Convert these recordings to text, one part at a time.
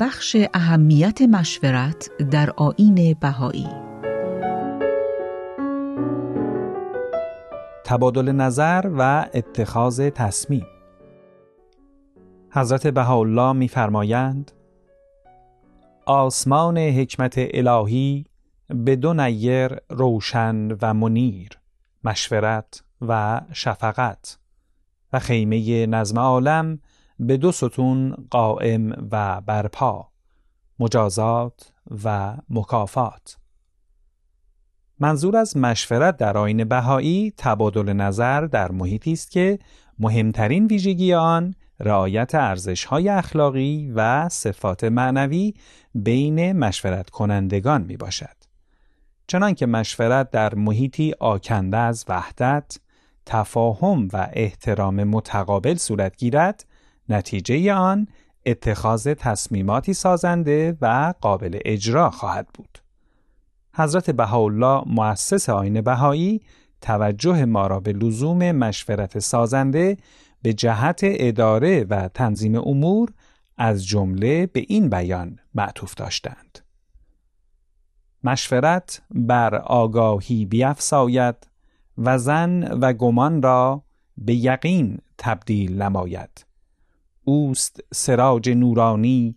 بخش اهمیت مشورت در آین بهایی. تبادل نظر و اتخاذ تصمیم. حضرت بهاءالله می‌فرمایند آسمان حکمت الهی به دو نیر روشن و منیر مشورت و شفقت و خیمه نظم عالم به دو ستون قائم و برپا مجازات و مکافات منظور از مشورت در آین بهایی تبادل نظر در محیطی است که مهمترین ویژگی آن رعایت ارزش‌های اخلاقی و صفات معنوی بین مشورت کنندگان می باشد. چنان که مشورت در محیطی آکنده از وحدت، تفاهم و احترام متقابل صورت گیرد، نتیجه آن اتخاذ تصمیماتی سازنده و قابل اجرا خواهد بود. حضرت بهاءالله مؤسس آین بهایی توجه ما را به لزوم مشورت سازنده به جهت اداره و تنظیم امور از جمله به این بیان معطوف داشتند. مشورت بر آگاهی بیافزاید و زن و گمان را به یقین تبدیل نماید. اوست سراج نورانی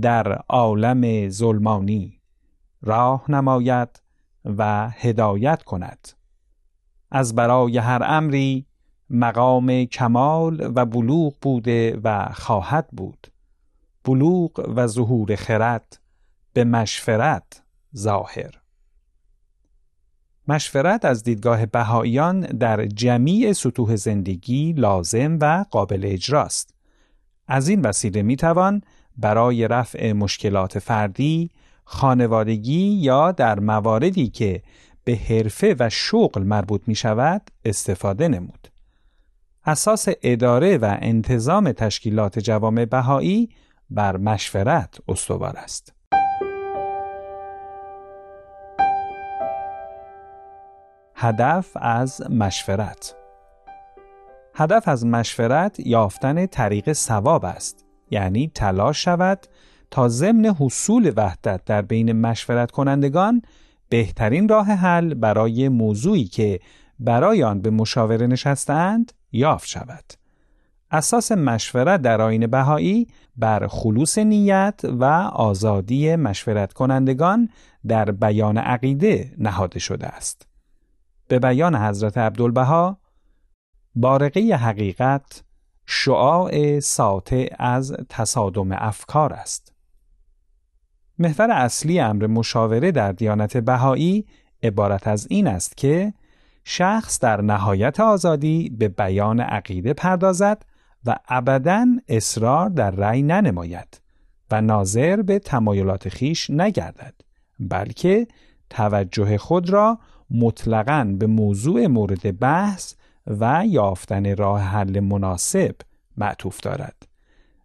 در عالم ظلمانی. راه نماید و هدایت کند. از برای هر امری مقام کمال و بلوغ بوده و خواهد بود. بلوغ و ظهور خرد به مشفرت ظاهر. مشورت از دیدگاه بهاییان در جمیع سطوح زندگی لازم و قابل اجراست. از این وسیله می توان برای رفع مشکلات فردی، خانوادگی یا در مواردی که به حرفه و شغل مربوط می شود استفاده نمود. اساس اداره و انتظام تشکیلات جوامع بهایی بر مشورت استوار است. هدف از مشورت هدف از مشورت یافتن طریق ثواب است یعنی تلاش شود تا ضمن حصول وحدت در بین مشورت کنندگان بهترین راه حل برای موضوعی که برای آن به مشاوره نشستند یافت شود. اساس مشورت در آین بهایی بر خلوص نیت و آزادی مشورت کنندگان در بیان عقیده نهاده شده است. به بیان حضرت عبدالبها بارقه حقیقت شعاع ساطع از تصادم افکار است. محور اصلی امر مشاوره در دیانت بهایی عبارت از این است که شخص در نهایت آزادی به بیان عقیده پردازد و ابدا اصرار در رأی ننماید و ناظر به تمایلات خیش نگردد بلکه توجه خود را مطلقاً به موضوع مورد بحث و یافتن راه حل مناسب معطوف دارد.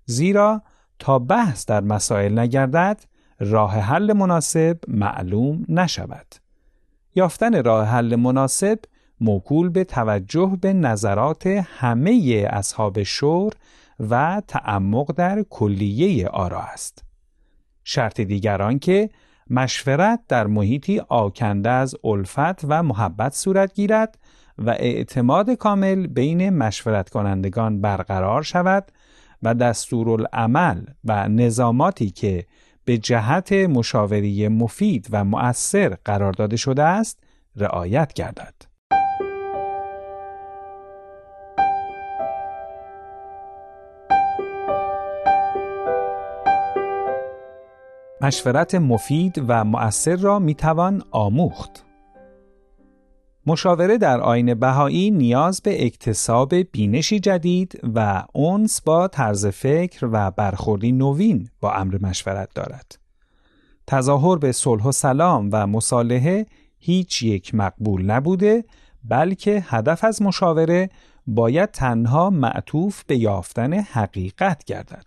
زیرا تا بحث در مسائل نگردد راه حل مناسب معلوم نشود. یافتن راه حل مناسب موکول به توجه به نظرات همه اصحاب شور و تعمق در کلیه آرا است. شرط دیگران که مشورت در محیطی آکنده از الفت و محبت صورت گیرد و اعتماد کامل بین مشورت کنندگان برقرار شود و دستورالعمل و نظاماتی که به جهت مشاوری مفید و مؤثر قرار داده شده است رعایت گردد. مشورت مفید و مؤثر را می‌توان آموخت. مشاوره در آین بهایی نیاز به اکتساب بینشی جدید و اونس با طرز فکر و برخوردی نوین با امر مشورت دارد. تظاهر به صلح و سلام و مصالحه هیچ یک مقبول نبوده بلکه هدف از مشاوره باید تنها معطوف به یافتن حقیقت گردد.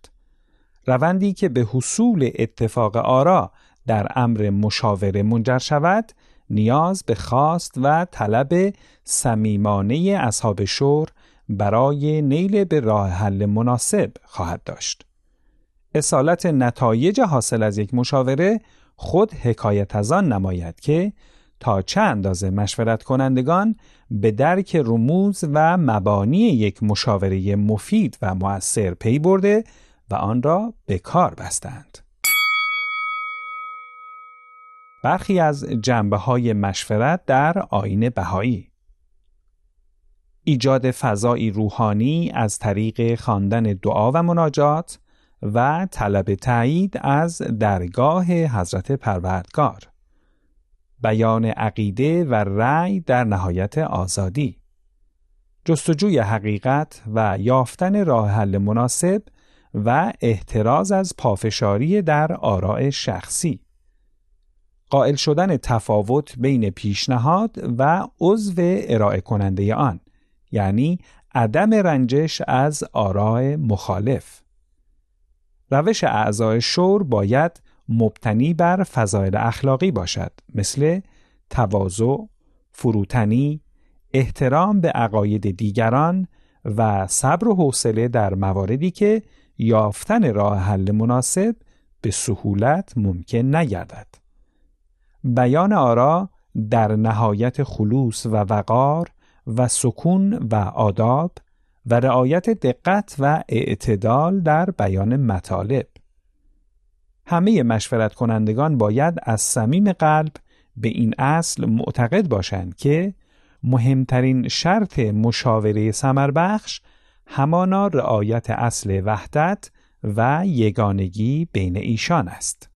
روندی که به حصول اتفاق آرا در امر مشاوره منجر شود نیاز به خواست و طلب صمیمانه اصحاب شور برای نیل به راه حل مناسب خواهد داشت. اصالت نتایج حاصل از یک مشاوره خود حکایت از آن نماید که تا چه اندازه مشورت کنندگان به درک رموز و مبانی یک مشاوره مفید و مؤثر پی برده و آن را به کار بستند. برخی از جنبه های مشورت در آین بهایی. ایجاد فضایی روحانی از طریق خواندن دعا و مناجات و طلب تایید از درگاه حضرت پروردگار. بیان عقیده و رأی در نهایت آزادی. جستجوی حقیقت و یافتن راه حل مناسب و احتراز از پافشاری در آراء شخصی. قائل شدن تفاوت بین پیشنهاد و عضو ارائه کننده آن یعنی عدم رنجش از آراء مخالف روش اعضای شور باید مبتنی بر فضایل اخلاقی باشد مثل تواضع، فروتنی، احترام به عقاید دیگران و صبر و حوصله در مواردی که یافتن راه حل مناسب به سهولت ممکن نگردد. بیان آرا در نهایت خلوص و وقار و سکون و آداب و رعایت دقت و اعتدال در بیان مطالب همه مشورت کنندگان باید از صمیم قلب به این اصل معتقد باشند که مهمترین شرط مشاوره سمربخش همانا رعایت اصل وحدت و یگانگی بین ایشان است.